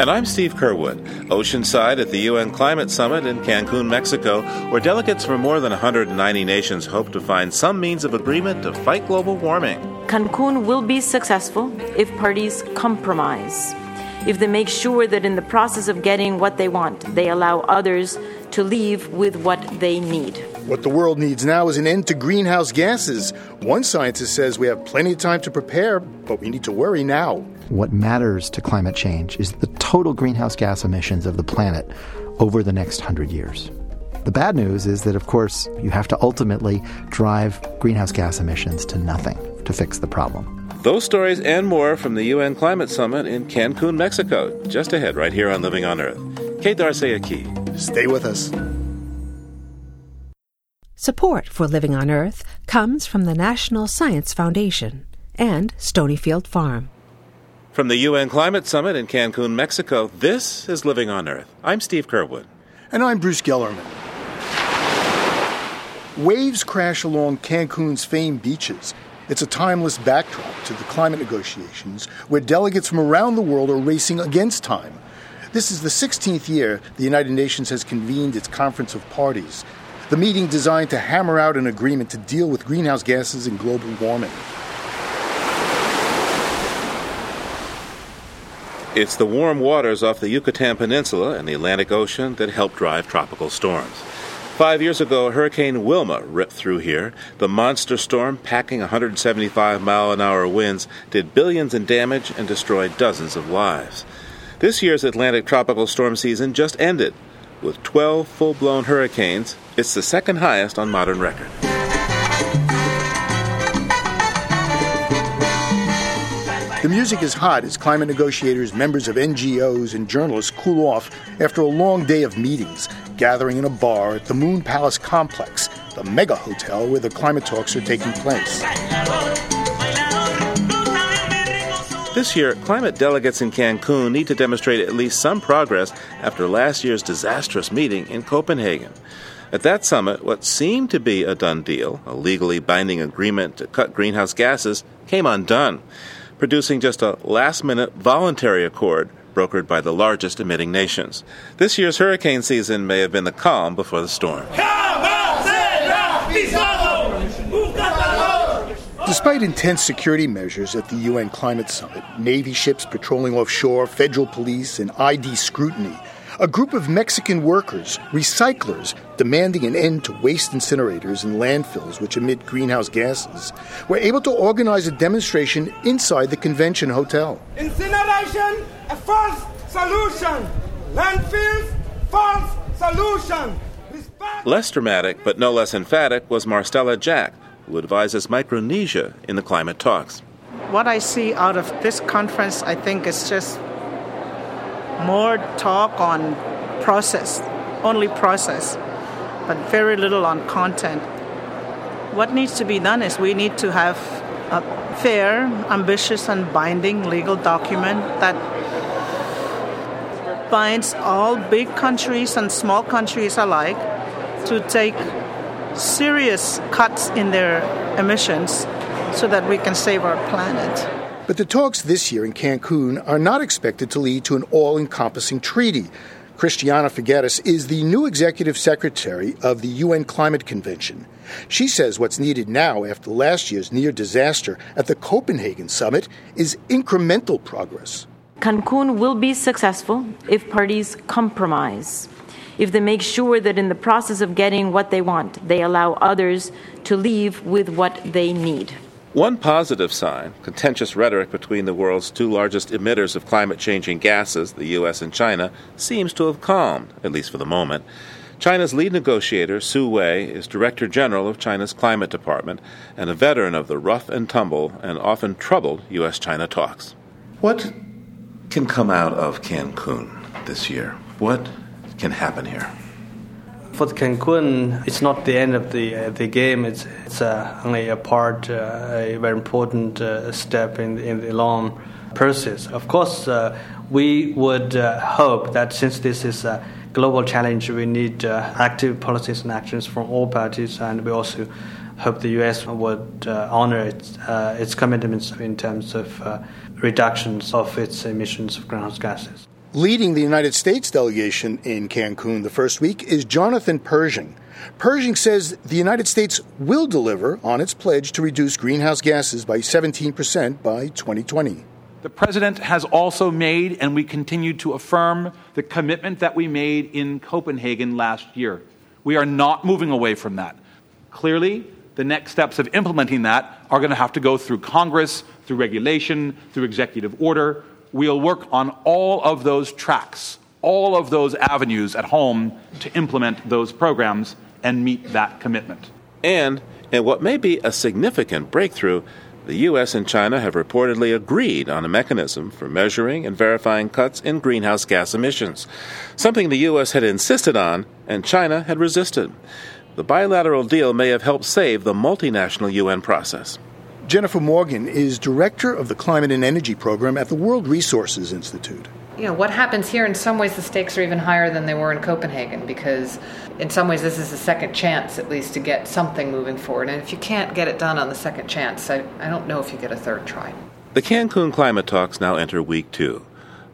And I'm Steve Curwood, oceanside at the UN Climate Summit in Cancun, Mexico, where delegates from more than 190 nations hope to find some means of agreement to fight global warming. Cancun will be successful if parties compromise, if they make sure that in the process of getting what they want, they allow others to leave with what they need. What the world needs now is an end to greenhouse gases. One scientist says we have plenty of time to prepare, but we need to worry now. What matters to climate change is the total greenhouse gas emissions of the planet over the next hundred years. The bad news is that, of course, you have to ultimately drive greenhouse gas emissions to nothing to fix the problem. Those stories and more from the UN Climate Summit in Cancun, Mexico, just ahead right here on Living on Earth. Kate Darcy Key. Stay with us. Support for Living on Earth comes from the National Science Foundation and Stonyfield Farm. From the UN Climate Summit in Cancun, Mexico, this is Living on Earth. I'm Steve Curwood. And I'm Bruce Gellerman. Waves crash along Cancun's famed beaches. It's a timeless backdrop to the climate negotiations where delegates from around the world are racing against time. This is the 16th year the United Nations has convened its Conference of Parties, the meeting designed to hammer out an agreement to deal with greenhouse gases and global warming. It's the warm waters off the Yucatan Peninsula and the Atlantic Ocean that help drive tropical storms. Five years ago, Hurricane Wilma ripped through here. The monster storm, packing 175 mile an hour winds, did billions in damage and destroyed dozens of lives. This year's Atlantic tropical storm season just ended. With 12 full blown hurricanes, it's the second highest on modern record. The music is hot as climate negotiators, members of NGOs, and journalists cool off after a long day of meetings, gathering in a bar at the Moon Palace complex, the mega hotel where the climate talks are taking place. This year, climate delegates in Cancun need to demonstrate at least some progress after last year's disastrous meeting in Copenhagen. At that summit, what seemed to be a done deal, a legally binding agreement to cut greenhouse gases, came undone producing just a last minute voluntary accord brokered by the largest emitting nations. This year's hurricane season may have been the calm before the storm. Despite intense security measures at the UN Climate Summit, Navy ships patrolling offshore, federal police, and ID scrutiny, a group of Mexican workers, recyclers, demanding an end to waste incinerators and landfills which emit greenhouse gases, were able to organize a demonstration inside the convention hotel. Incineration, a false solution. Landfills, false solution. Less dramatic, but no less emphatic, was Marcella Jack, who advises Micronesia in the climate talks. What I see out of this conference, I think, is just more talk on process, only process, but very little on content. What needs to be done is we need to have a fair, ambitious, and binding legal document that binds all big countries and small countries alike to take serious cuts in their emissions so that we can save our planet. But the talks this year in Cancun are not expected to lead to an all encompassing treaty. Christiana Figueres is the new executive secretary of the UN Climate Convention. She says what's needed now, after last year's near disaster at the Copenhagen summit, is incremental progress. Cancun will be successful if parties compromise, if they make sure that in the process of getting what they want, they allow others to leave with what they need. One positive sign contentious rhetoric between the world's two largest emitters of climate changing gases, the U.S. and China, seems to have calmed, at least for the moment. China's lead negotiator, Su Wei, is Director General of China's Climate Department and a veteran of the rough and tumble and often troubled U.S. China talks. What can come out of Cancun this year? What can happen here? For Cancun, it's not the end of the uh, the game. It's it's uh, only a part, uh, a very important uh, step in in the long process. Of course, uh, we would uh, hope that since this is a global challenge, we need active policies and actions from all parties, and we also hope the U.S. would honor its its commitments in terms of reductions of its emissions of greenhouse gases. Leading the United States delegation in Cancun the first week is Jonathan Pershing. Pershing says the United States will deliver on its pledge to reduce greenhouse gases by 17% by 2020. The President has also made, and we continue to affirm, the commitment that we made in Copenhagen last year. We are not moving away from that. Clearly, the next steps of implementing that are going to have to go through Congress, through regulation, through executive order we'll work on all of those tracks, all of those avenues at home to implement those programs and meet that commitment. And in what may be a significant breakthrough, the U.S. and China have reportedly agreed on a mechanism for measuring and verifying cuts in greenhouse gas emissions, something the U.S. had insisted on and China had resisted. The bilateral deal may have helped save the multinational UN process. Jennifer Morgan is director of the Climate and Energy Program at the World Resources Institute. You know, what happens here, in some ways, the stakes are even higher than they were in Copenhagen because, in some ways, this is a second chance, at least, to get something moving forward. And if you can't get it done on the second chance, I, I don't know if you get a third try. The Cancun climate talks now enter week two.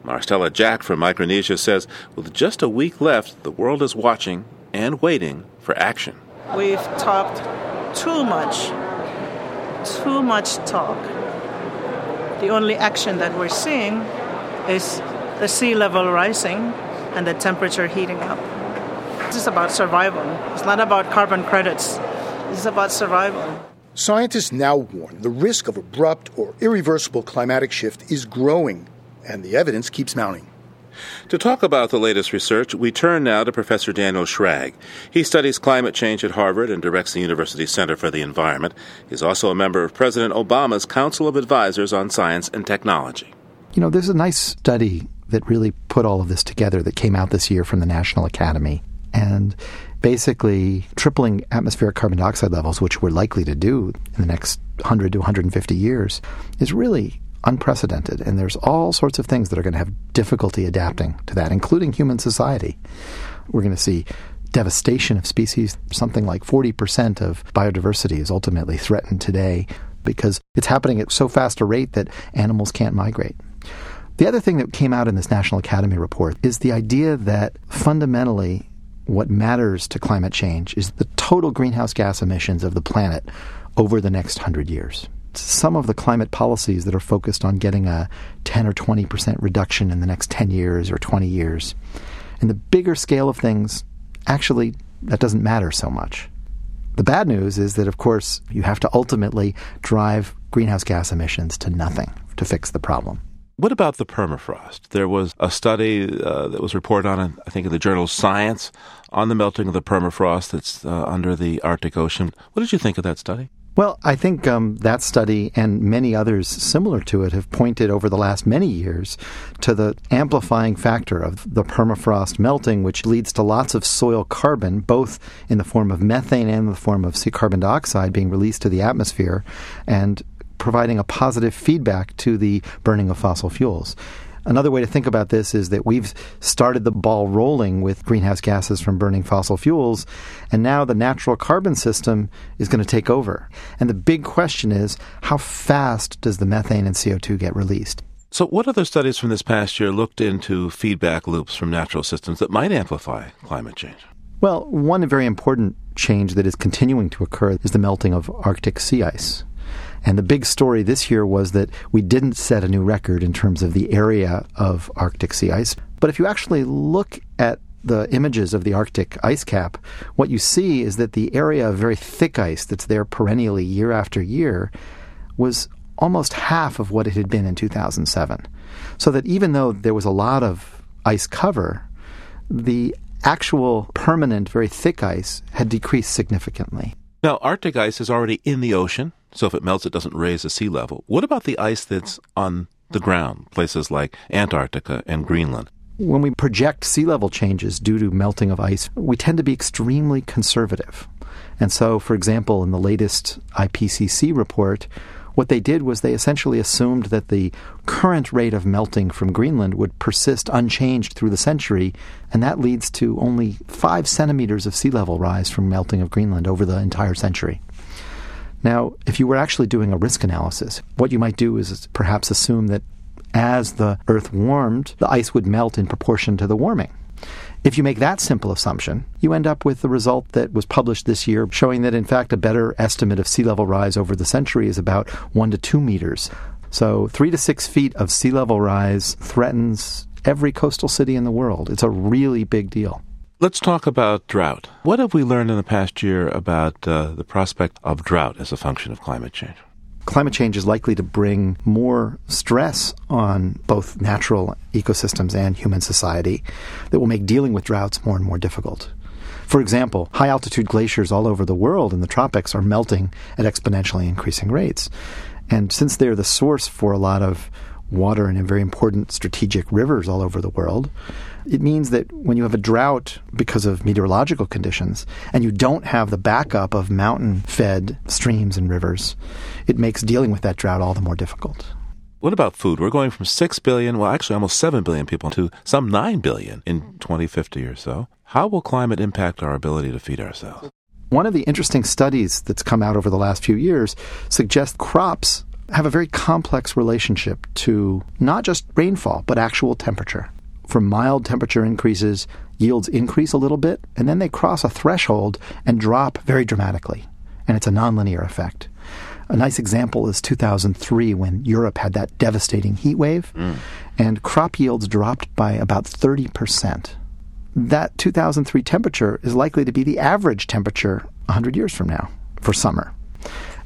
Marcella Jack from Micronesia says with just a week left, the world is watching and waiting for action. We've talked too much too much talk. The only action that we're seeing is the sea level rising and the temperature heating up. This is about survival. It's not about carbon credits. This is about survival. Scientists now warn the risk of abrupt or irreversible climatic shift is growing, and the evidence keeps mounting. To talk about the latest research, we turn now to Professor Daniel Schrag. He studies climate change at Harvard and directs the University Center for the Environment. He's also a member of President Obama's Council of Advisors on Science and Technology. You know, there's a nice study that really put all of this together that came out this year from the National Academy. And basically, tripling atmospheric carbon dioxide levels, which we're likely to do in the next 100 to 150 years, is really unprecedented, and there's all sorts of things that are going to have difficulty adapting to that, including human society. We're going to see devastation of species. Something like 40% of biodiversity is ultimately threatened today because it's happening at so fast a rate that animals can't migrate. The other thing that came out in this National Academy report is the idea that fundamentally what matters to climate change is the total greenhouse gas emissions of the planet over the next hundred years some of the climate policies that are focused on getting a 10 or 20% reduction in the next 10 years or 20 years. In the bigger scale of things, actually, that doesn't matter so much. The bad news is that, of course, you have to ultimately drive greenhouse gas emissions to nothing to fix the problem. What about the permafrost? There was a study uh, that was reported on, I think, in the journal Science on the melting of the permafrost that's uh, under the Arctic Ocean. What did you think of that study? Well, I think um, that study and many others similar to it have pointed over the last many years to the amplifying factor of the permafrost melting, which leads to lots of soil carbon, both in the form of methane and in the form of carbon dioxide being released to the atmosphere and providing a positive feedback to the burning of fossil fuels. Another way to think about this is that we've started the ball rolling with greenhouse gases from burning fossil fuels, and now the natural carbon system is going to take over. And the big question is how fast does the methane and CO2 get released? So, what other studies from this past year looked into feedback loops from natural systems that might amplify climate change? Well, one very important change that is continuing to occur is the melting of Arctic sea ice. And the big story this year was that we didn't set a new record in terms of the area of Arctic sea ice. But if you actually look at the images of the Arctic ice cap, what you see is that the area of very thick ice that's there perennially year after year was almost half of what it had been in 2007. So that even though there was a lot of ice cover, the actual permanent, very thick ice had decreased significantly. Now, Arctic ice is already in the ocean. So if it melts, it doesn't raise the sea level. What about the ice that's on the ground, places like Antarctica and Greenland? when we project sea level changes due to melting of ice, we tend to be extremely conservative. And so, for example, in the latest IPCC report, what they did was they essentially assumed that the current rate of melting from Greenland would persist unchanged through the century, and that leads to only five centimeters of sea level rise from melting of Greenland over the entire century. Now, if you were actually doing a risk analysis, what you might do is perhaps assume that as the Earth warmed, the ice would melt in proportion to the warming. If you make that simple assumption, you end up with the result that was published this year showing that, in fact, a better estimate of sea level rise over the century is about one to two meters. So, three to six feet of sea level rise threatens every coastal city in the world. It's a really big deal. Let's talk about drought. What have we learned in the past year about uh, the prospect of drought as a function of climate change? Climate change is likely to bring more stress on both natural ecosystems and human society that will make dealing with droughts more and more difficult. For example, high altitude glaciers all over the world in the tropics are melting at exponentially increasing rates. And since they're the source for a lot of water and very important strategic rivers all over the world, it means that when you have a drought because of meteorological conditions and you don't have the backup of mountain fed streams and rivers, it makes dealing with that drought all the more difficult. What about food? We're going from 6 billion, well, actually almost 7 billion people to some 9 billion in 2050 or so. How will climate impact our ability to feed ourselves? One of the interesting studies that's come out over the last few years suggests crops have a very complex relationship to not just rainfall, but actual temperature from mild temperature increases, yields increase a little bit, and then they cross a threshold and drop very dramatically. And it's a nonlinear effect. A nice example is 2003 when Europe had that devastating heat wave, mm. and crop yields dropped by about 30%. That 2003 temperature is likely to be the average temperature 100 years from now for summer.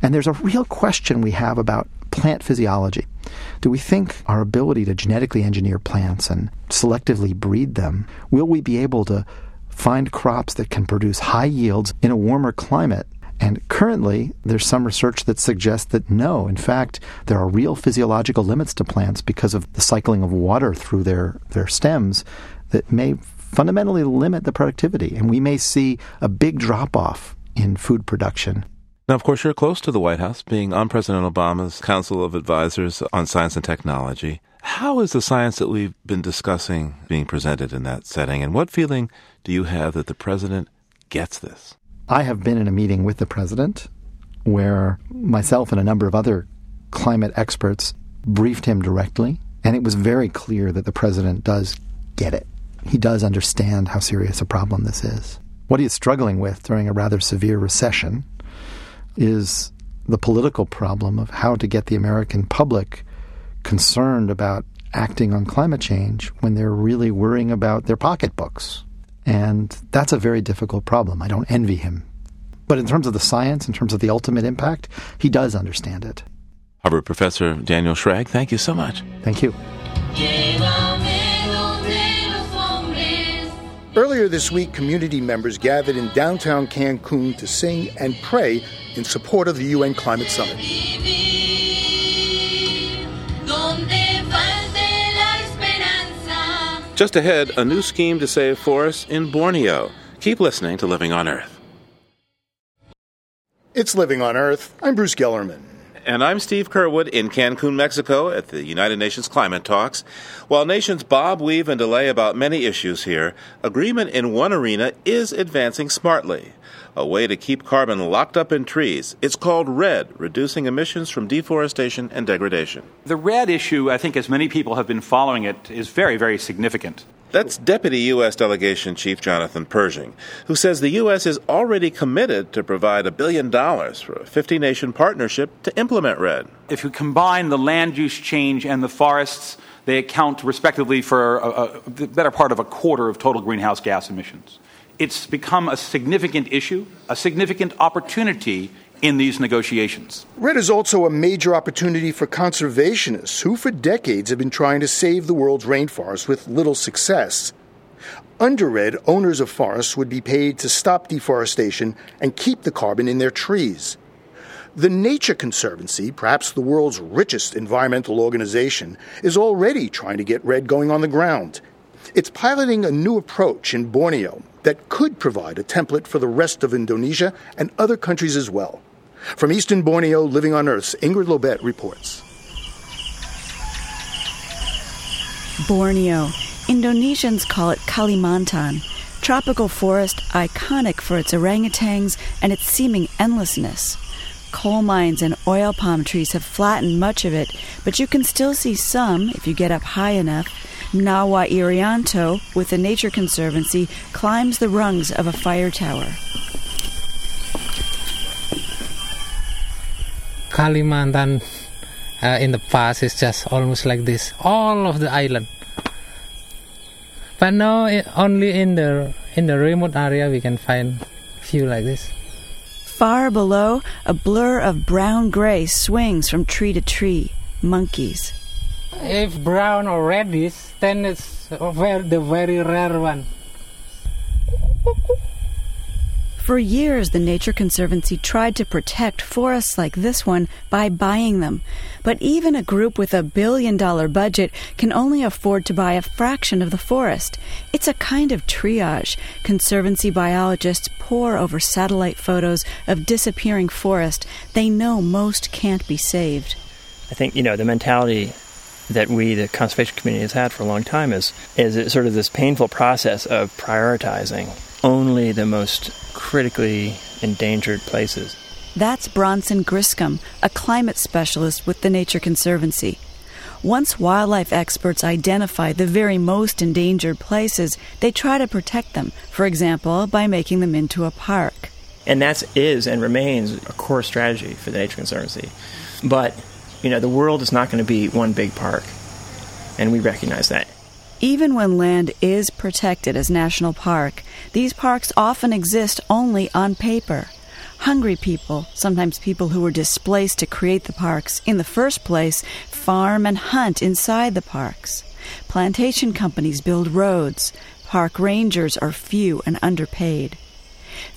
And there's a real question we have about plant physiology. Do we think our ability to genetically engineer plants and selectively breed them, will we be able to find crops that can produce high yields in a warmer climate? And currently, there's some research that suggests that no, in fact, there are real physiological limits to plants because of the cycling of water through their, their stems that may fundamentally limit the productivity. And we may see a big drop off in food production now, of course, you're close to the White House, being on President Obama's Council of Advisors on Science and Technology. How is the science that we've been discussing being presented in that setting, and what feeling do you have that the president gets this? I have been in a meeting with the president where myself and a number of other climate experts briefed him directly, and it was very clear that the president does get it. He does understand how serious a problem this is. What he is struggling with during a rather severe recession is the political problem of how to get the American public concerned about acting on climate change when they're really worrying about their pocketbooks. And that's a very difficult problem. I don't envy him. But in terms of the science, in terms of the ultimate impact, he does understand it. Harvard professor Daniel Schrag, thank you so much. Thank you. Earlier this week, community members gathered in downtown Cancun to sing and pray in support of the UN Climate Summit. Just ahead, a new scheme to save forests in Borneo. Keep listening to Living on Earth. It's Living on Earth. I'm Bruce Gellerman. And I'm Steve Curwood in Cancun, Mexico at the United Nations Climate Talks. While nations bob, weave, and delay about many issues here, agreement in one arena is advancing smartly. A way to keep carbon locked up in trees. It's called REDD, Reducing Emissions from Deforestation and Degradation. The REDD issue, I think, as many people have been following it, is very, very significant. That's Deputy U.S. Delegation Chief Jonathan Pershing, who says the U.S. is already committed to provide a billion dollars for a 50 nation partnership to implement REDD. If you combine the land use change and the forests, they account respectively for a, a, the better part of a quarter of total greenhouse gas emissions. It's become a significant issue, a significant opportunity in these negotiations. REDD is also a major opportunity for conservationists who, for decades, have been trying to save the world's rainforests with little success. Under REDD, owners of forests would be paid to stop deforestation and keep the carbon in their trees. The Nature Conservancy, perhaps the world's richest environmental organization, is already trying to get REDD going on the ground. It's piloting a new approach in Borneo that could provide a template for the rest of Indonesia and other countries as well. From eastern Borneo, Living on Earth, Ingrid Lobet reports. Borneo. Indonesians call it Kalimantan. Tropical forest iconic for its orangutans and its seeming endlessness. Coal mines and oil palm trees have flattened much of it, but you can still see some if you get up high enough. Nawa Irianto, with the Nature Conservancy, climbs the rungs of a fire tower. Kalimantan uh, in the past is just almost like this, all of the island. But now it, only in the in the remote area we can find few like this. Far below, a blur of brown gray swings from tree to tree. Monkeys. If brown or reddish, then it's very, the very rare one. For years, the Nature Conservancy tried to protect forests like this one by buying them. But even a group with a billion dollar budget can only afford to buy a fraction of the forest. It's a kind of triage. Conservancy biologists pore over satellite photos of disappearing forest they know most can't be saved. I think, you know, the mentality that we, the conservation community, has had for a long time is, is sort of this painful process of prioritizing only the most critically endangered places. That's Bronson Griscom, a climate specialist with the Nature Conservancy. Once wildlife experts identify the very most endangered places, they try to protect them, for example, by making them into a park. And that is and remains a core strategy for the Nature Conservancy. But, you know, the world is not going to be one big park, and we recognize that. Even when land is protected as national park, these parks often exist only on paper. Hungry people, sometimes people who were displaced to create the parks in the first place, farm and hunt inside the parks. Plantation companies build roads. Park rangers are few and underpaid.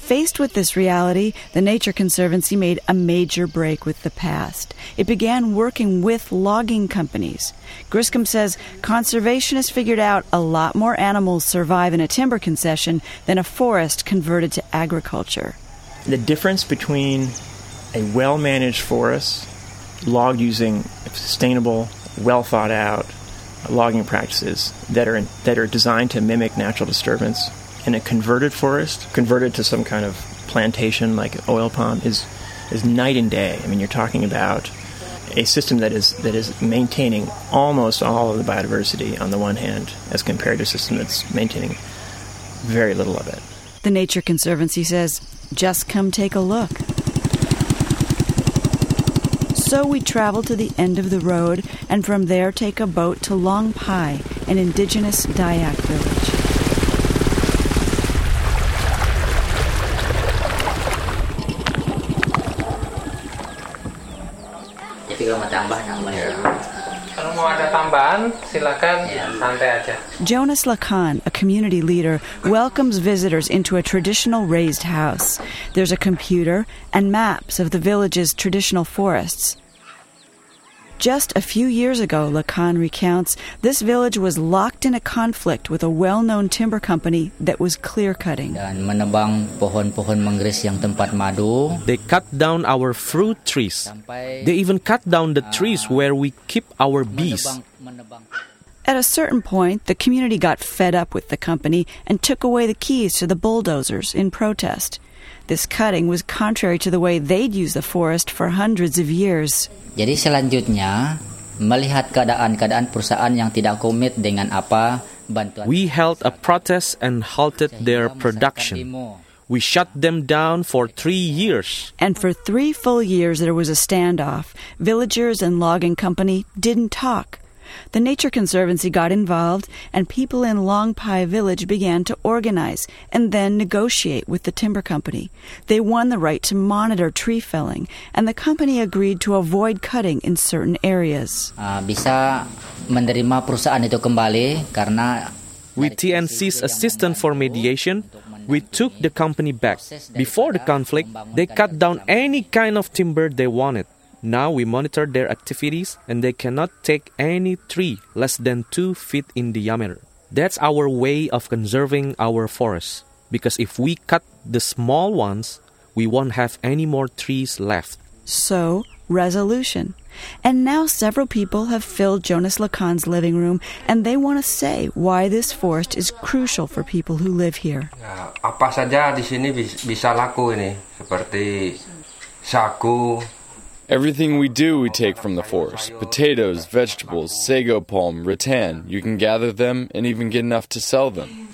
Faced with this reality, the Nature Conservancy made a major break with the past. It began working with logging companies. Griscom says conservationists figured out a lot more animals survive in a timber concession than a forest converted to agriculture. The difference between a well managed forest, logged using sustainable, well thought out logging practices that are, that are designed to mimic natural disturbance in a converted forest, converted to some kind of plantation like oil palm, is is night and day. I mean, you're talking about a system that is that is maintaining almost all of the biodiversity on the one hand, as compared to a system that's maintaining very little of it. The Nature Conservancy says, just come take a look. So we travel to the end of the road and from there take a boat to Long Pai, an indigenous Dayak village. kalau mau tambah nambah ya. Kalau mau ada tambahan, silakan santai aja. Jonas Lacan, a community leader, welcomes visitors into a traditional raised house. There's a computer and maps of the village's traditional forests. Just a few years ago, Lacan recounts, this village was locked in a conflict with a well known timber company that was clear cutting. Dan menebang pohon-pohon manggis yang tempat madu. They cut down our fruit trees. They even cut down the trees ah, where we keep our bees. At a certain point, the community got fed up with the company and took away the keys to the bulldozers in protest. This cutting was contrary to the way they'd used the forest for hundreds of years. Jadi selanjutnya, melihat keadaan-keadaan perusahaan yang tidak komit dengan apa bantuan. We held a protest and halted their production. We shut them down for three years. And for three full years, there was a standoff. Villagers and logging company didn't talk. The Nature Conservancy got involved, and people in Long Pai Village began to organize and then negotiate with the timber company. They won the right to monitor tree felling, and the company agreed to avoid cutting in certain areas. Uh, bisa menerima perusahaan itu kembali karena with TNC's assistance for mediation, we took the company back. Before the conflict, they cut down any kind of timber they wanted. Now we monitor their activities and they cannot take any tree less than 2 feet in diameter. That's our way of conserving our forests. Because if we cut the small ones, we won't have any more trees left. So, resolution. And now several people have filled Jonas Lacan's living room and they want to say why this forest is crucial for people who live here. Apa saja di sini bisa laku ini, seperti sagu. Everything we do, we take from the forest potatoes, vegetables, sago palm, rattan. You can gather them and even get enough to sell them.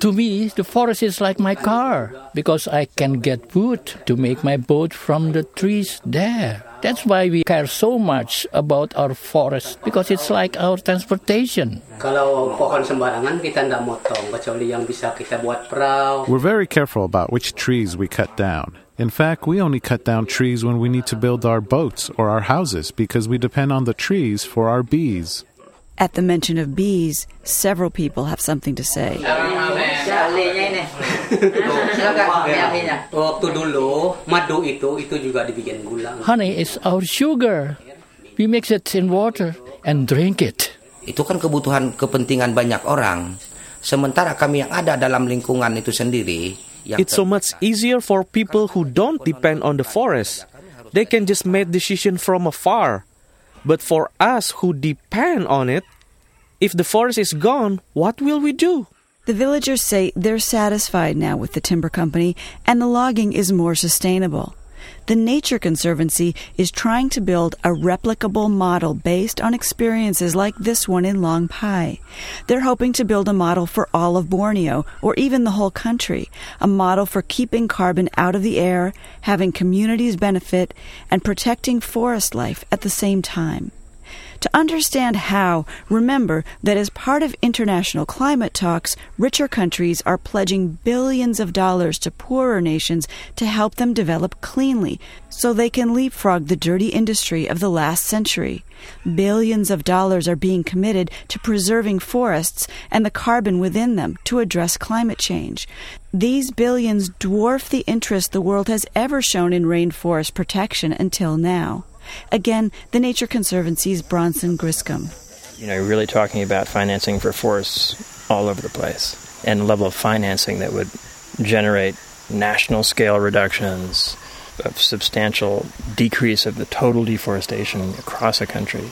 To me, the forest is like my car because I can get wood to make my boat from the trees there. That's why we care so much about our forest because it's like our transportation. Kalau pohon sembarangan kita tidak motong kecuali yang bisa kita buat perahu. We're very careful about which trees we cut down. In fact, we only cut down trees when we need to build our boats or our houses because we depend on the trees for our bees. At the mention of bees, several people have something to say. Waktu dulu madu itu itu juga dibikin gula. Honey is our sugar. We mix it in water and drink it. Itu kan kebutuhan kepentingan banyak orang. Sementara kami yang ada dalam lingkungan itu sendiri It's so much easier for people who don't depend on the forest. They can just make decision from afar. But for us who depend on it, if the forest is gone, what will we do? The villagers say they're satisfied now with the timber company and the logging is more sustainable. The Nature Conservancy is trying to build a replicable model based on experiences like this one in Long Pai. They're hoping to build a model for all of Borneo or even the whole country, a model for keeping carbon out of the air, having communities benefit, and protecting forest life at the same time. To understand how, remember that as part of international climate talks, richer countries are pledging billions of dollars to poorer nations to help them develop cleanly so they can leapfrog the dirty industry of the last century. Billions of dollars are being committed to preserving forests and the carbon within them to address climate change. These billions dwarf the interest the world has ever shown in rainforest protection until now. Again, the Nature Conservancy's Bronson Griscom. You know, you're really talking about financing for forests all over the place and a level of financing that would generate national scale reductions, a substantial decrease of the total deforestation across a country.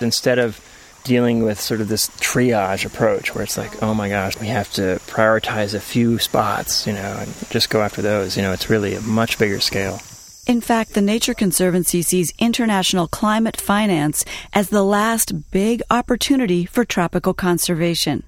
Instead of dealing with sort of this triage approach where it's like, oh my gosh, we have to prioritize a few spots, you know, and just go after those, you know, it's really a much bigger scale. In fact, the Nature Conservancy sees international climate finance as the last big opportunity for tropical conservation.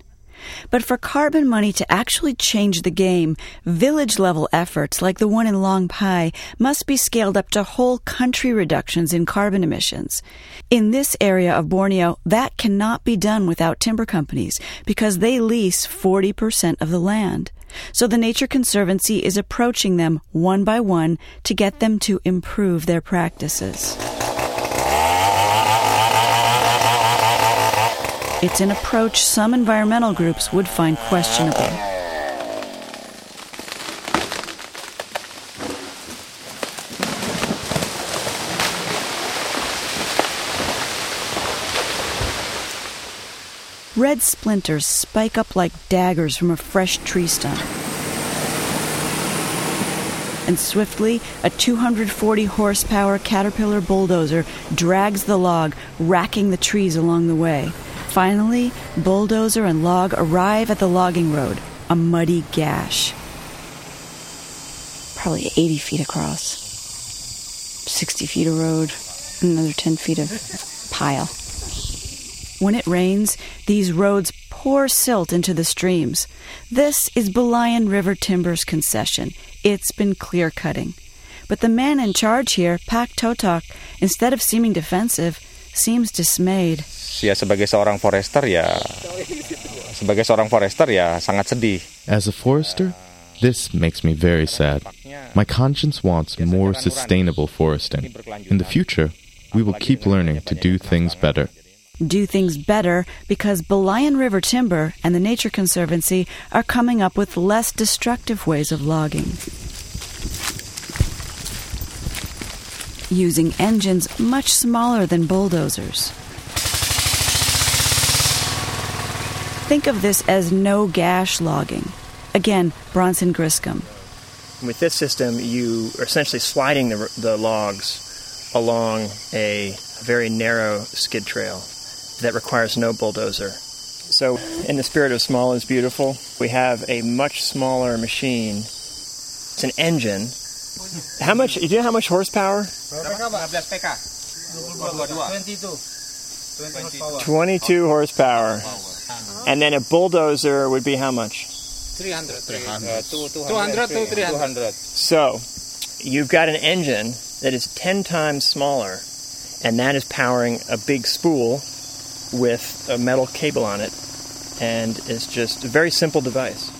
But for carbon money to actually change the game, village level efforts like the one in Long Pai must be scaled up to whole country reductions in carbon emissions. In this area of Borneo, that cannot be done without timber companies because they lease 40% of the land. So the Nature Conservancy is approaching them one by one to get them to improve their practices. It's an approach some environmental groups would find questionable. Red splinters spike up like daggers from a fresh tree stump. And swiftly, a 240 horsepower Caterpillar bulldozer drags the log, racking the trees along the way. Finally, bulldozer and log arrive at the logging road, a muddy gash. Probably 80 feet across. 60 feet of road, another 10 feet of pile. When it rains, these roads pour silt into the streams. This is Belayan River Timber's concession. It's been clear cutting. But the man in charge here, Pak Totok, instead of seeming defensive, seems dismayed. Ya sebagai seorang forester ya sebagai seorang forester ya sangat sedih. As a forester, this makes me very sad. My conscience wants more sustainable foresting. In the future, we will keep learning to do things better. do things better because Belayan River Timber and the Nature Conservancy are coming up with less destructive ways of logging. Using engines much smaller than bulldozers. Think of this as no gash logging. Again, Bronson Griscom. With this system, you are essentially sliding the, the logs along a very narrow skid trail that requires no bulldozer. So, in the spirit of small is beautiful, we have a much smaller machine. It's an engine. How much? Do you know how much horsepower? 22 horsepower. And then a bulldozer would be how much? 300. 300. 200 to 300. So, you've got an engine that is 10 times smaller, and that is powering a big spool with a metal cable on it, and it's just a very simple device.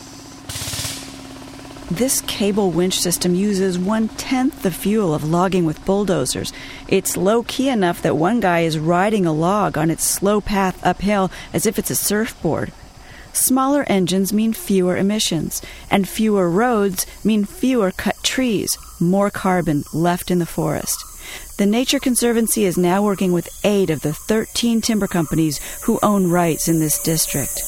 This cable winch system uses one tenth the fuel of logging with bulldozers. It's low key enough that one guy is riding a log on its slow path uphill as if it's a surfboard. Smaller engines mean fewer emissions, and fewer roads mean fewer cut trees, more carbon left in the forest. The Nature Conservancy is now working with eight of the 13 timber companies who own rights in this district.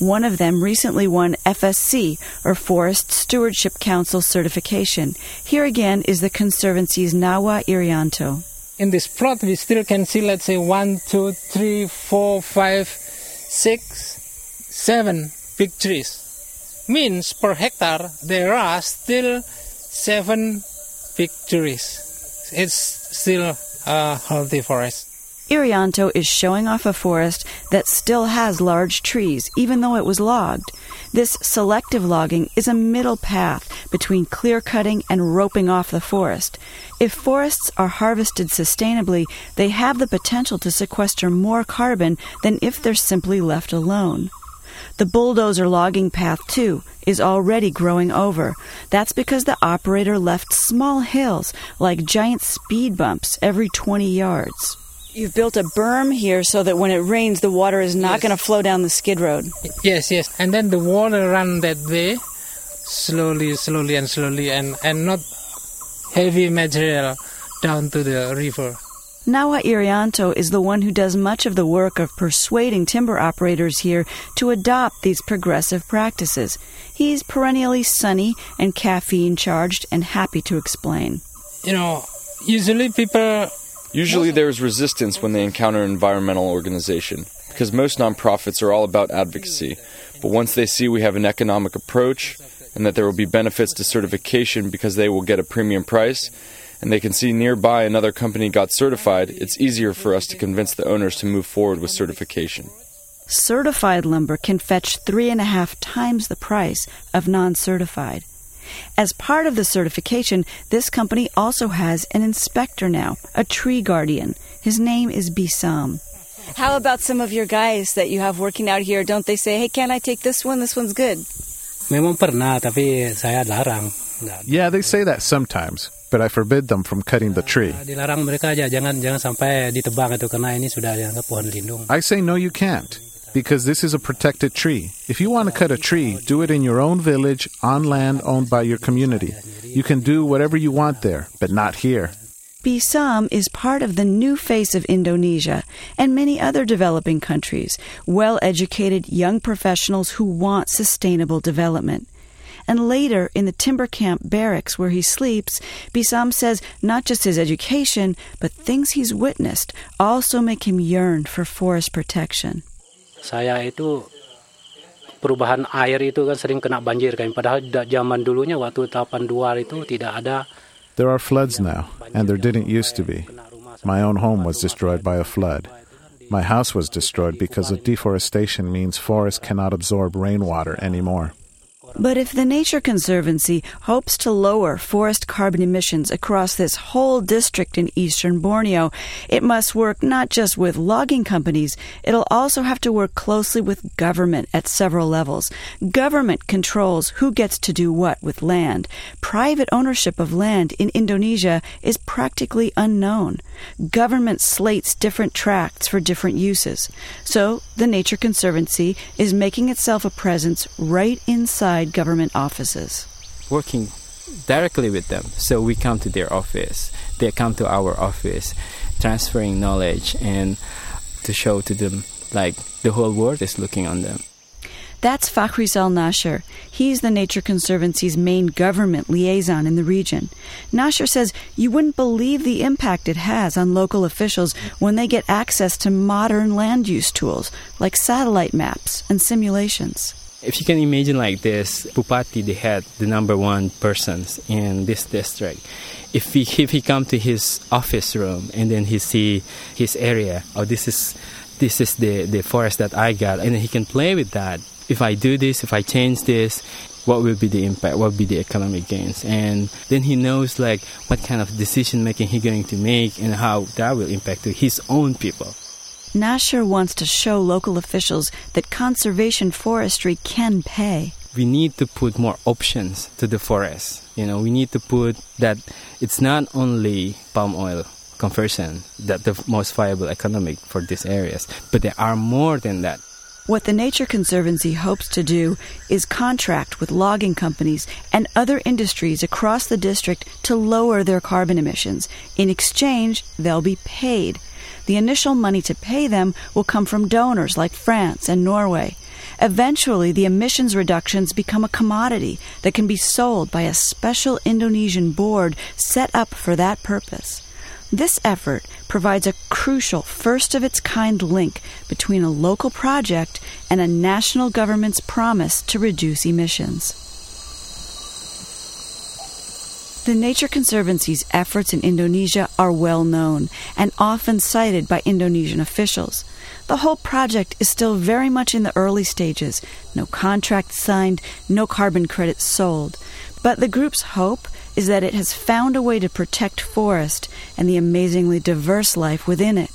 One of them recently won FSC, or Forest Stewardship Council certification. Here again is the Conservancy's Nawa Irianto. In this plot, we still can see, let's say, one, two, three, four, five, six, seven big trees. Means per hectare, there are still seven big trees. It's still a healthy forest. Irianto is showing off a forest that still has large trees, even though it was logged. This selective logging is a middle path between clear cutting and roping off the forest. If forests are harvested sustainably, they have the potential to sequester more carbon than if they're simply left alone. The bulldozer logging path, too, is already growing over. That's because the operator left small hills, like giant speed bumps, every 20 yards. You've built a berm here so that when it rains, the water is not Yes. going to flow down the skid road. Yes, yes. And then the water run that way, slowly, slowly, and slowly, and, and not heavy material down to the river. Nawa Irianto is the one who does much of the work of persuading timber operators here to adopt these progressive practices. He's perennially sunny and caffeine charged and happy to explain. You know, usually people Usually there's resistance when they encounter an environmental organization, because most nonprofits are all about advocacy. But once they see we have an economic approach, and that there will be benefits to certification because they will get a premium price, and they can see nearby another company got certified, it's easier for us to convince the owners to move forward with certification. Certified lumber can fetch three and a half times the price of non certified. As part of the certification, this company also has an inspector now, a tree guardian. His name is Bisam. How about some of your guys that you have working out here? Don't they say, hey, can I take this one? This one's good. memang pernah, tapi saya larang. Yeah, they say that sometimes, but I forbid them from cutting the tree. Ah, dilarang mereka aja, jangan jangan sampai ditebang itu karena ini sudah dianggap pohon lindung. I say no, you can't, because this is a protected tree. If you want to cut a tree, do it in your own village, on land owned by your community. You can do whatever you want there, but not here. Bisam is part of the new face of Indonesia and many other developing countries, well educated young professionals who want sustainable development. And later, in the timber camp barracks where he sleeps, Bisam says not just his education, but things he's witnessed also make him yearn for forest protection. Saya itu perubahan air itu kan sering kena banjir kan padahal zaman dulunya waktu 82 itu tidak ada There are floods now, and there didn't used to be. My own home was destroyed by a flood. My house was destroyed because of deforestation means forests cannot absorb rainwater anymore. But if the Nature Conservancy hopes to lower forest carbon emissions across this whole district in eastern Borneo, it must work not just with logging companies, it'll also have to work closely with government at several levels. Government controls who gets to do what with land. Private ownership of land in Indonesia is practically unknown. Government slates different tracts for different uses. So the Nature Conservancy is making itself a presence right inside government offices. Working directly with them. So we come to their office, they come to our office, transferring knowledge and to show to them like the whole world is looking on them. That's Fakhrizal Nasher. He's the Nature Conservancy's main government liaison in the region. Nasher says you wouldn't believe the impact it has on local officials when they get access to modern land use tools like satellite maps and simulations. If you can imagine like this, Bupati, the head, the number one persons in this district, if he if he come to his office room and then he see his area, oh this is this is the, the forest that I got, and he can play with that. If I do this, if I change this, what will be the impact? What will be the economic gains? And then he knows like what kind of decision making he's going to make and how that will impact to his own people. Nasher wants to show local officials that conservation forestry can pay. We need to put more options to the forest. You know, we need to put that it's not only palm oil conversion that the most viable economic for these areas, but there are more than that. What the Nature Conservancy hopes to do is contract with logging companies and other industries across the district to lower their carbon emissions. In exchange, they'll be paid. The initial money to pay them will come from donors like France and Norway. Eventually, the emissions reductions become a commodity that can be sold by a special Indonesian board set up for that purpose. This effort provides a crucial first of its kind link between a local project and a national government's promise to reduce emissions. The Nature Conservancy's efforts in Indonesia are well known and often cited by Indonesian officials. The whole project is still very much in the early stages. No contract signed, no carbon credits sold. But the group's hope is that it has found a way to protect forest and the amazingly diverse life within it.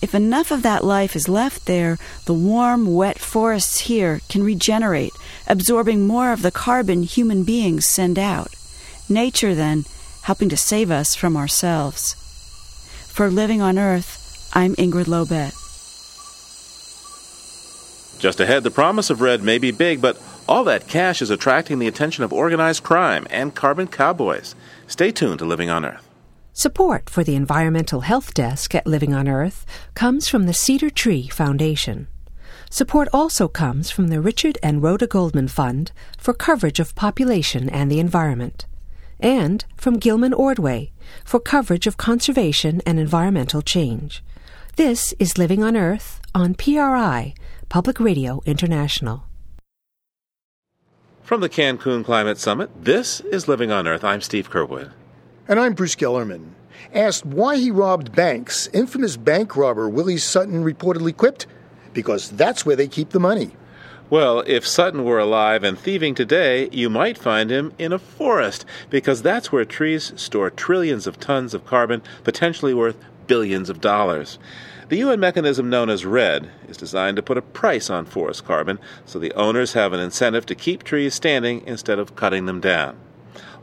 If enough of that life is left there, the warm, wet forests here can regenerate, absorbing more of the carbon human beings send out. Nature, then, helping to save us from ourselves. For Living on Earth, I'm Ingrid Lobet. Just ahead, the promise of REDD may be big, but all that cash is attracting the attention of organized crime and carbon cowboys. Stay tuned to Living on Earth. Support for the Environmental Health Desk at Living on Earth comes from the Cedar Tree Foundation. Support also comes from the Richard and Rhoda Goldman Fund for coverage of population and the environment, and from Gilman Ordway for coverage of conservation and environmental change. This is Living on Earth on PRI, Public Radio International. From the Cancun Climate Summit, this is Living on Earth. I'm Steve Curwood. And I'm Bruce Gellerman. Asked why he robbed banks, infamous bank robber Willie Sutton reportedly quipped, because that's where they keep the money. Well, if Sutton were alive and thieving today, you might find him in a forest, because that's where trees store trillions of tons of carbon, potentially worth billions of dollars. The UN mechanism known as REDD is designed to put a price on forest carbon so the owners have an incentive to keep trees standing instead of cutting them down.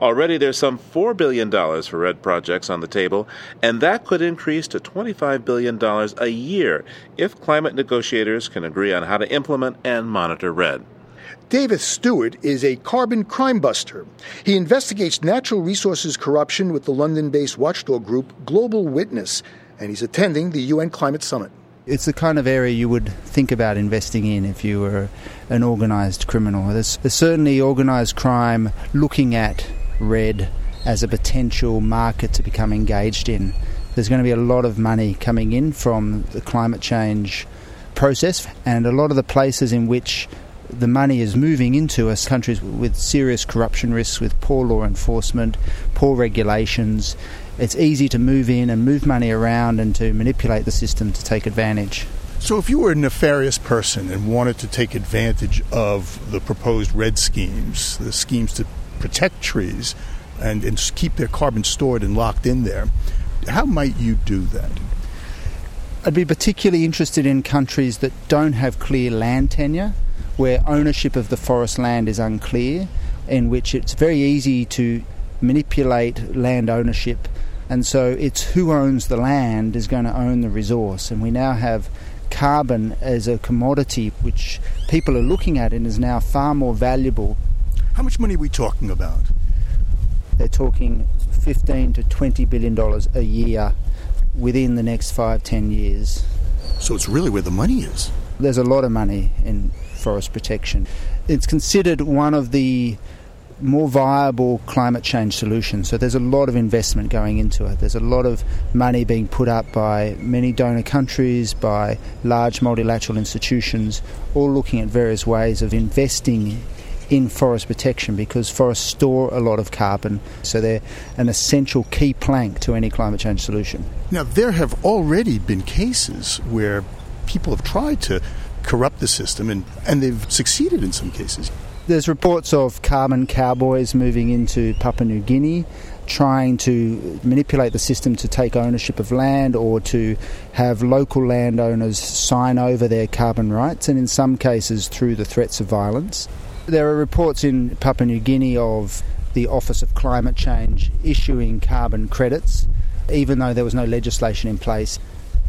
Already there's some $4 billion for REDD projects on the table, and that could increase to $25 billion a year if climate negotiators can agree on how to implement and monitor REDD. David Stewart is a carbon crime buster. He investigates natural resources corruption with the London based watchdog group Global Witness and he's attending the UN Climate Summit. It's the kind of area you would think about investing in if you were an organised criminal. There's, there's certainly organised crime looking at REDD as a potential market to become engaged in. There's going to be a lot of money coming in from the climate change process, and a lot of the places in which the money is moving into are countries with serious corruption risks, with poor law enforcement, poor regulations, it's easy to move in and move money around and to manipulate the system to take advantage. So, if you were a nefarious person and wanted to take advantage of the proposed REDD schemes, the schemes to protect trees and, and keep their carbon stored and locked in there, how might you do that? I'd be particularly interested in countries that don't have clear land tenure, where ownership of the forest land is unclear, in which it's very easy to manipulate land ownership and so it's who owns the land is going to own the resource. And we now have carbon as a commodity which people are looking at and is now far more valuable. How much money are we talking about? They're talking 15 to 20 billion dollars a year within the next five, ten years. So it's really where the money is. There's a lot of money in forest protection. It's considered one of the more viable climate change solutions. So there's a lot of investment going into it. There's a lot of money being put up by many donor countries, by large multilateral institutions, all looking at various ways of investing in forest protection because forests store a lot of carbon, so they're an essential key plank to any climate change solution. Now, there have already been cases where people have tried to corrupt the system and, and they've succeeded in some cases. There's reports of carbon cowboys moving into Papua New Guinea, trying to manipulate the system to take ownership of land or to have local landowners sign over their carbon rights, and in some cases through the threats of violence. There are reports in Papua New Guinea of the Office of Climate Change issuing carbon credits, even though there was no legislation in place.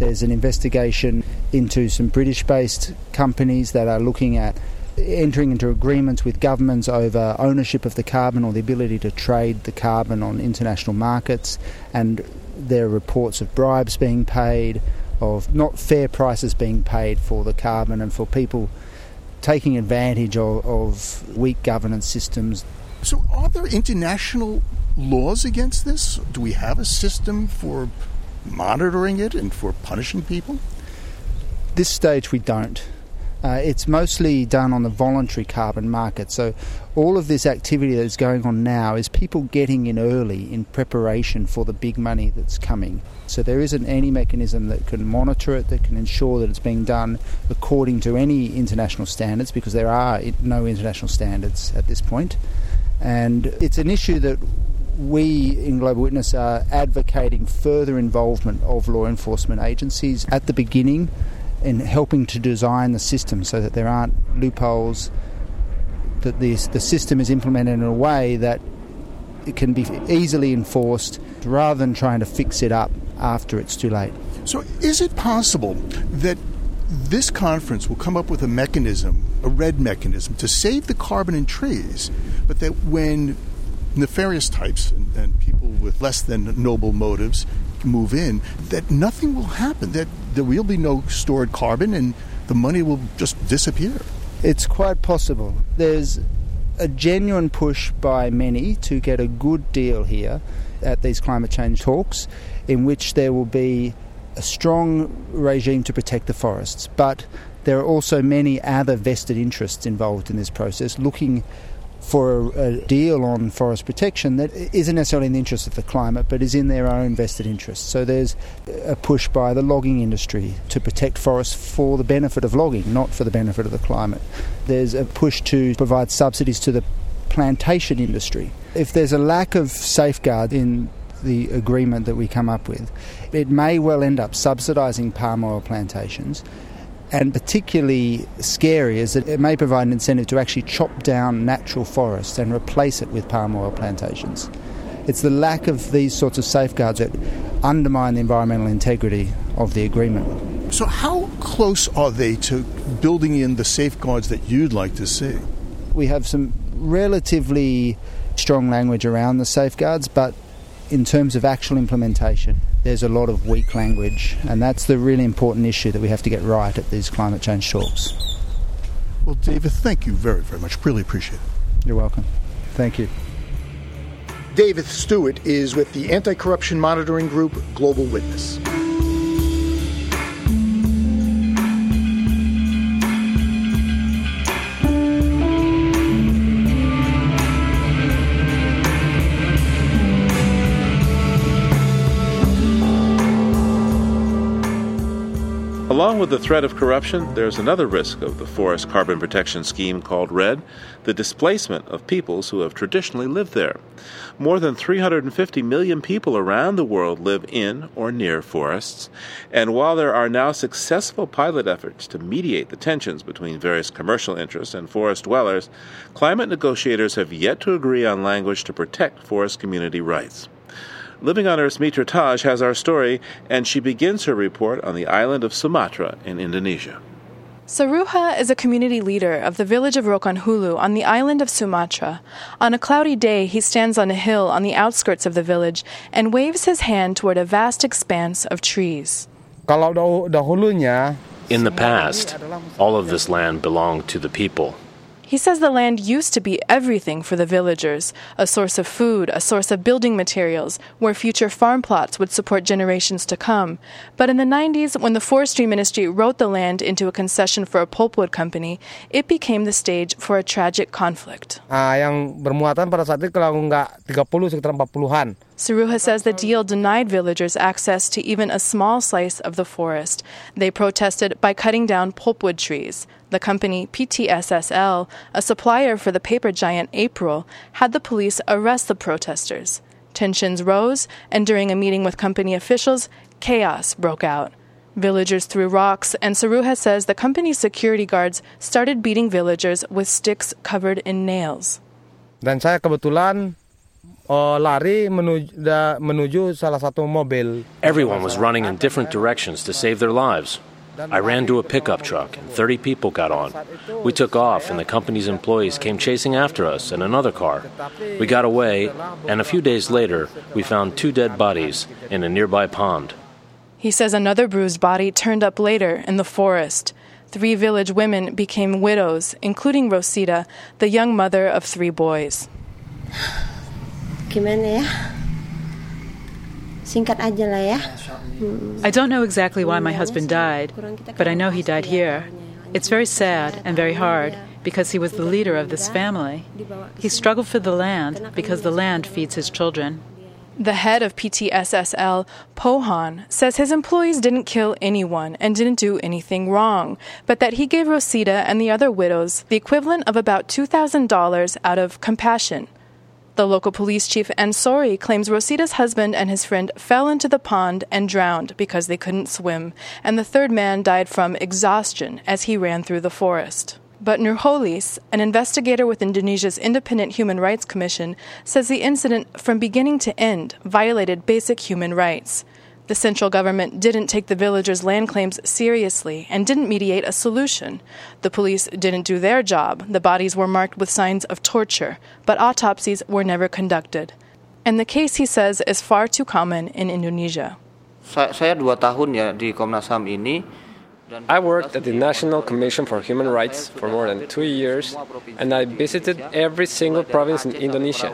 There's an investigation into some British based companies that are looking at entering into agreements with governments over ownership of the carbon or the ability to trade the carbon on international markets. And there are reports of bribes being paid, of not fair prices being paid for the carbon, and for people taking advantage of, of weak governance systems. So, are there international laws against this? Do we have a system for monitoring it and for punishing people? This stage, we don't. Uh, it's mostly done on the voluntary carbon market. So, all of this activity that's going on now is people getting in early in preparation for the big money that's coming. So, there isn't any mechanism that can monitor it, that can ensure that it's being done according to any international standards, because there are no international standards at this point. And it's an issue that we in Global Witness are advocating further involvement of law enforcement agencies at the beginning in helping to design the system so that there aren't loopholes, that the, the system is implemented in a way that it can be easily enforced rather than trying to fix it up after it's too late. So, is it possible that this conference will come up with a mechanism, a REDD mechanism, to save the carbon in trees, but that when nefarious types and, and people with less than noble motives move in, that nothing will happen, that there will be no stored carbon and the money will just disappear. It's quite possible. There's a genuine push by many to get a good deal here at these climate change talks, in which there will be a strong regime to protect the forests. But there are also many other vested interests involved in this process looking for a, a, deal on forest protection that isn't necessarily in the interest of the climate but is in their own vested interests. So there's a push by the logging industry to protect forests for the benefit of logging, not for the benefit of the climate. There's a push to provide subsidies to the plantation industry. If there's a lack of safeguard in the agreement that we come up with, it may well end up subsidising palm oil plantations and particularly scary is that it may provide an incentive to actually chop down natural forests and replace it with palm oil plantations. It's the lack of these sorts of safeguards that undermine the environmental integrity of the agreement. So, how close are they to building in the safeguards that you'd like to see? We have some relatively strong language around the safeguards, but in terms of actual implementation, there's a lot of weak language, and that's the really important issue that we have to get right at these climate change talks. Well, David, thank you very, very much. Really appreciate it. You're welcome. Thank you. David Stewart is with the anti corruption monitoring group Global Witness. Along with the threat of corruption, there's another risk of the forest carbon protection scheme called REDD the displacement of peoples who have traditionally lived there. More than 350 million people around the world live in or near forests, and while there are now successful pilot efforts to mediate the tensions between various commercial interests and forest dwellers, climate negotiators have yet to agree on language to protect forest community rights. Living on Earth's Mitra Taj has our story, and she begins her report on the island of Sumatra in Indonesia. Saruha is a community leader of the village of Rokanhulu on the island of Sumatra. On a cloudy day, he stands on a hill on the outskirts of the village and waves his hand toward a vast expanse of trees. In the past, all of this land belonged to the people. He says the land used to be everything for the villagers a source of food, a source of building materials, where future farm plots would support generations to come. But in the 90s, when the Forestry Ministry wrote the land into a concession for a pulpwood company, it became the stage for a tragic conflict. Ah, yang bermuatan pada saat itu kalau nggak 30 sekitar 40-an. Saruha says the deal denied villagers access to even a small slice of the forest. They protested by cutting down pulpwood trees. The company PTSSL, a supplier for the paper giant April, had the police arrest the protesters. Tensions rose, and during a meeting with company officials, chaos broke out. Villagers threw rocks, and Saruha says the company's security guards started beating villagers with sticks covered in nails. Dan saya kebetulan uh, lari menuju, da, menuju salah satu mobil. Everyone was running in different directions to save their lives. I ran to a pickup truck and 30 people got on. We took off and the company's employees came chasing after us in another car. We got away and a few days later we found two dead bodies in a nearby pond. He says another bruised body turned up later in the forest. Three village women became widows, including Rosita, the young mother of three boys. Gimana ya? Singkat aja lah ya. I don't know exactly why my husband died, but I know he died here. It's very sad and very hard because he was the leader of this family. He struggled for the land because the land feeds his children. The head of PTSSL, Pohan, says his employees didn't kill anyone and didn't do anything wrong, but that he gave Rosita and the other widows the equivalent of about $2,000 out of compassion. The local police chief Ansori claims Rosita's husband and his friend fell into the pond and drowned because they couldn't swim, and the third man died from exhaustion as he ran through the forest. But Nurholis, an investigator with Indonesia's Independent Human Rights Commission, says the incident from beginning to end violated basic human rights. The central government didn't take the villagers' land claims seriously and didn't mediate a solution. The police didn't do their job. The bodies were marked with signs of torture, but autopsies were never conducted. And the case, he says, is far too common in Indonesia. Saya dua tahun ya di Komnas HAM ini. I worked at the National Commission for Human Rights for more than two years, and I visited every single province in Indonesia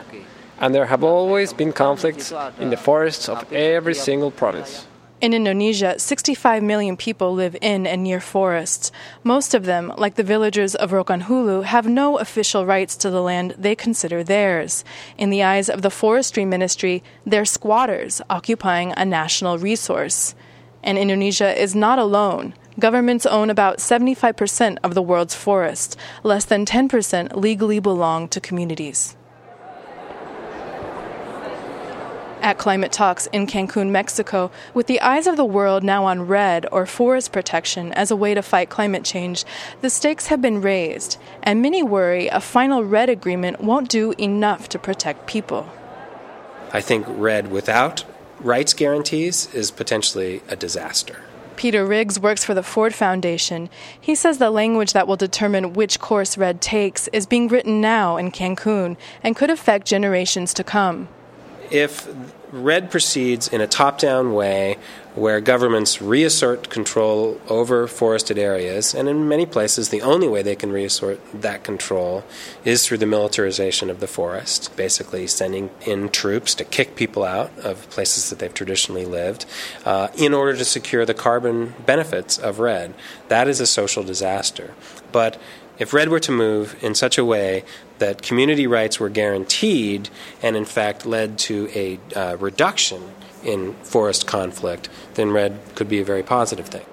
and there have always been conflicts in the forests of every single province. In Indonesia, 65 million people live in and near forests. Most of them, like the villagers of Rokanhulu, have no official rights to the land they consider theirs. In the eyes of the Forestry Ministry, they're squatters occupying a national resource. And Indonesia is not alone. Governments own about 75% of the world's forests. Less than 10% legally belong to communities. At Climate Talks in Cancun, Mexico, with the eyes of the world now on REDD or forest protection as a way to fight climate change, the stakes have been raised, and many worry a final REDD agreement won't do enough to protect people. I think REDD without rights guarantees is potentially a disaster. Peter Riggs works for the Ford Foundation. He says the language that will determine which course REDD takes is being written now in Cancun and could affect generations to come if REDD proceeds in a top down way where governments reassert control over forested areas, and in many places, the only way they can reassert that control is through the militarization of the forest, basically sending in troops to kick people out of places that they've traditionally lived uh, in order to secure the carbon benefits of REDD. That is a social disaster. But if REDD were to move in such a way that community rights were guaranteed and, in fact, led to a uh, reduction in forest conflict, then REDD could be a very positive thing.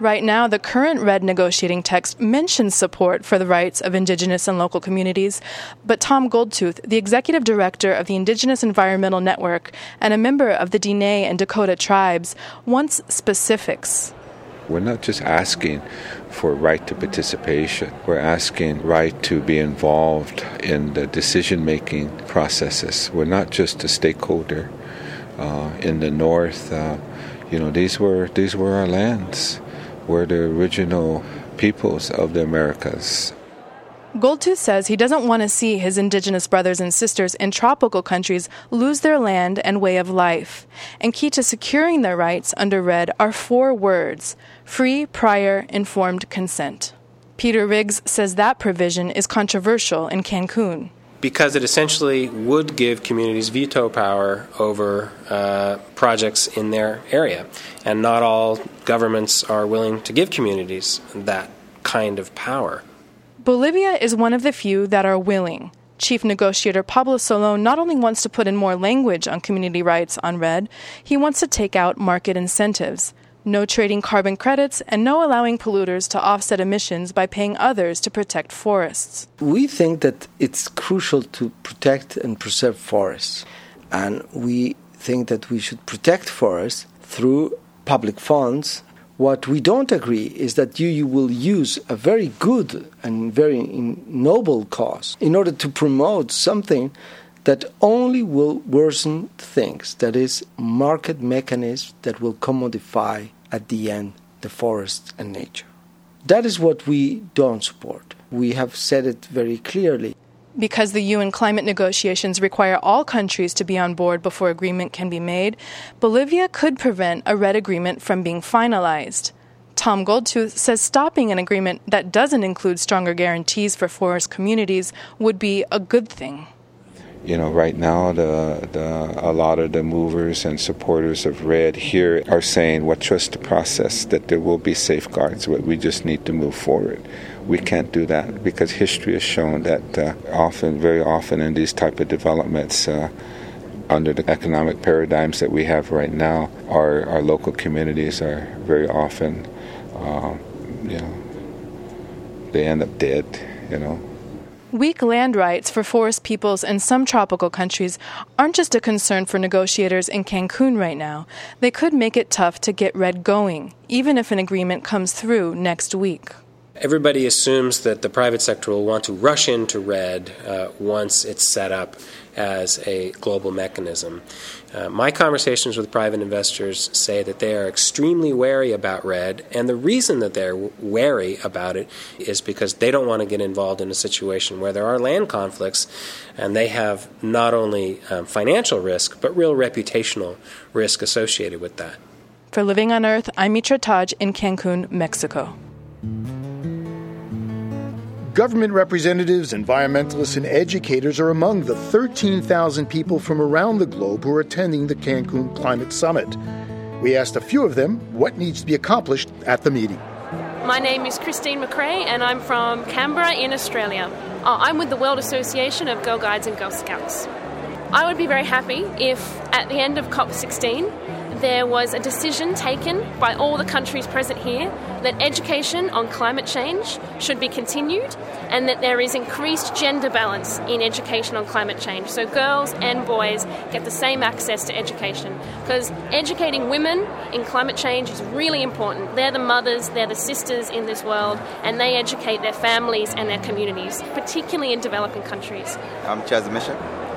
Right now, the current REDD negotiating text mentions support for the rights of Indigenous and local communities, but Tom Goldtooth, the executive director of the Indigenous Environmental Network and a member of the Diné and Dakota tribes, wants specifics. We're not just asking for right to participation. We're asking right to be involved in the decision making processes. We're not just a stakeholder. Uh, in the north, uh, you know, these were these were our lands. We're the original peoples of the Americas. Goldtooth says he doesn't want to see his indigenous brothers and sisters in tropical countries lose their land and way of life. And key to securing their rights under REDD are four words free, prior, informed consent. Peter Riggs says that provision is controversial in Cancun. Because it essentially would give communities veto power over uh, projects in their area. And not all governments are willing to give communities that kind of power. Bolivia is one of the few that are willing. Chief negotiator Pablo Solon not only wants to put in more language on community rights on REDD, he wants to take out market incentives. No trading carbon credits and no allowing polluters to offset emissions by paying others to protect forests. We think that it's crucial to protect and preserve forests. And we think that we should protect forests through public funds what we don't agree is that you, you will use a very good and very noble cause in order to promote something that only will worsen things, that is, market mechanisms that will commodify at the end the forest and nature. That is what we don't support. We have said it very clearly. Because the UN climate negotiations require all countries to be on board before agreement can be made, Bolivia could prevent a REDD agreement from being finalized. Tom Goldtooth says stopping an agreement that doesn't include stronger guarantees for forest communities would be a good thing. You know, right now, the, the, a lot of the movers and supporters of REDD here are saying, well, trust the process, that there will be safeguards, but we just need to move forward we can't do that because history has shown that uh, often, very often, in these type of developments. Uh, under the economic paradigms that we have right now, our, our local communities are very often, uh, you know, they end up dead, you know. Weak land rights for forest peoples in some tropical countries aren't just a concern for negotiators in Cancun right now. They could make it tough to get REDD going, even if an agreement comes through next week. Everybody assumes that the private sector will want to rush into REDD uh, once it's set up as a global mechanism. Uh, my conversations with private investors say that they are extremely wary about REDD, and the reason that they're wary about it is because they don't want to get involved in a situation where there are land conflicts and they have not only um, financial risk but real reputational risk associated with that. For Living on Earth, I'm Mitra Taj in Cancun, Mexico. Government representatives, environmentalists, and educators are among the 13,000 people from around the globe who are attending the Cancun Climate Summit. We asked a few of them what needs to be accomplished at the meeting. My name is Christine McRae, and I'm from Canberra in Australia. Uh, I'm with the World Association of Girl Guides and Girl Scouts. I would be very happy if, at the end of COP16, there was a decision taken by all the countries present here that education on climate change should be continued and that there is increased gender balance in education on climate change. So girls and boys get the same access to education because educating women in climate change is really important. They're the mothers, they're the sisters in this world, and they educate their families and their communities, particularly in developing countries. I'm Chaz Misha.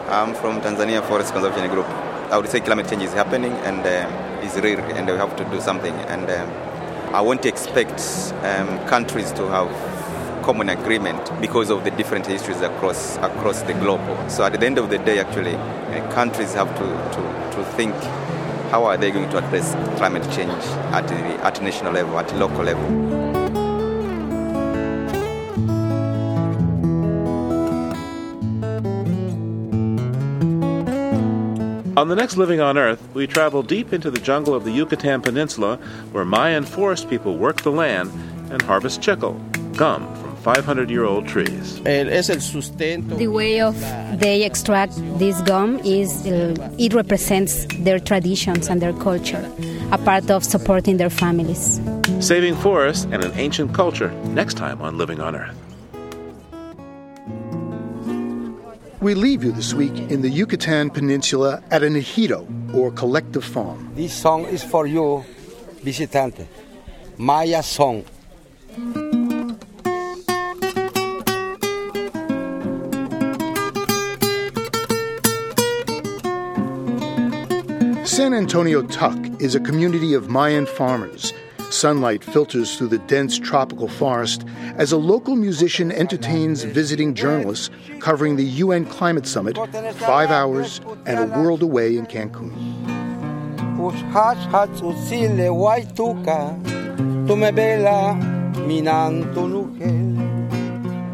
I'm from Tanzania Forest Conservation Group. I would say climate change is happening and um, is real, and we have to do something. And um, I won't expect um, countries to have common agreement because of the different histories across across the globe. So at the end of the day, actually, uh, countries have to, to, to think how are they going to address climate change at the at national level, at local level. On the next Living on Earth, we travel deep into the jungle of the Yucatan Peninsula where Mayan forest people work the land and harvest chicle, gum from 500 year old trees. The way of they extract this gum is uh, it represents their traditions and their culture, a part of supporting their families. Saving forests and an ancient culture next time on Living on Earth. We leave you this week in the Yucatan Peninsula at an ejido, or collective farm. This song is for you, visitante. Maya song. San Antonio Tuck is a community of Mayan farmers. Sunlight filters through the dense tropical forest as a local musician entertains visiting journalists covering the UN Climate Summit, five hours and a world away in Cancun.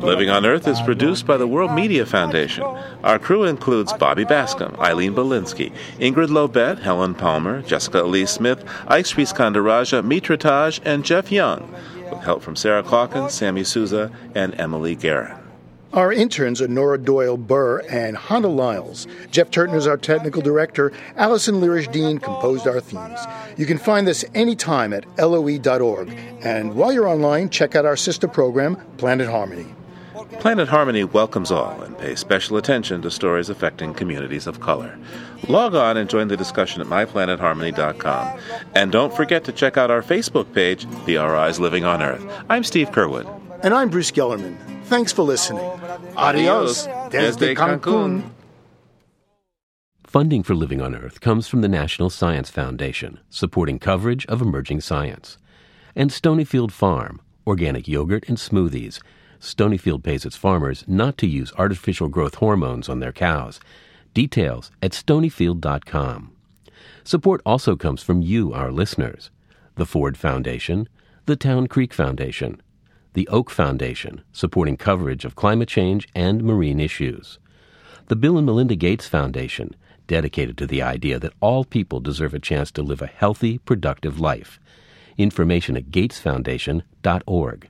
Living on Earth is produced by the World Media Foundation. Our crew includes Bobby Bascomb, Eileen Bolinsky, Ingrid Lobet, Helen Palmer, Jessica Elise Smith, Ike Skandaraja, Mitra Taj, and Jeff Young, with help from Sarah Calkins, Sammy Souza, and Emily Guerin. Our interns are Nora Doyle Burr and Hannah Lyles. Jeff Turton is our technical director. Allison Lirish Dean composed our themes. You can find this anytime at loe.org. And while you're online, check out our sister program, Planet Harmony. Planet Harmony welcomes all and pays special attention to stories affecting communities of color. Log on and join the discussion at myplanetharmony.com. And don't forget to check out our Facebook page, PRI's Living on Earth. I'm Steve Curwood. And I'm Bruce Gellerman. Thanks for listening. Adios, desde Cancun. Funding for Living on Earth comes from the National Science Foundation, supporting coverage of emerging science, and Stonyfield Farm, organic yogurt and smoothies Stonyfield pays its farmers not to use artificial growth hormones on their cows. Details at stonyfield.com. Support also comes from you, our listeners the Ford Foundation, the Town Creek Foundation, the Oak Foundation, supporting coverage of climate change and marine issues, the Bill and Melinda Gates Foundation, dedicated to the idea that all people deserve a chance to live a healthy, productive life. Information at gatesfoundation.org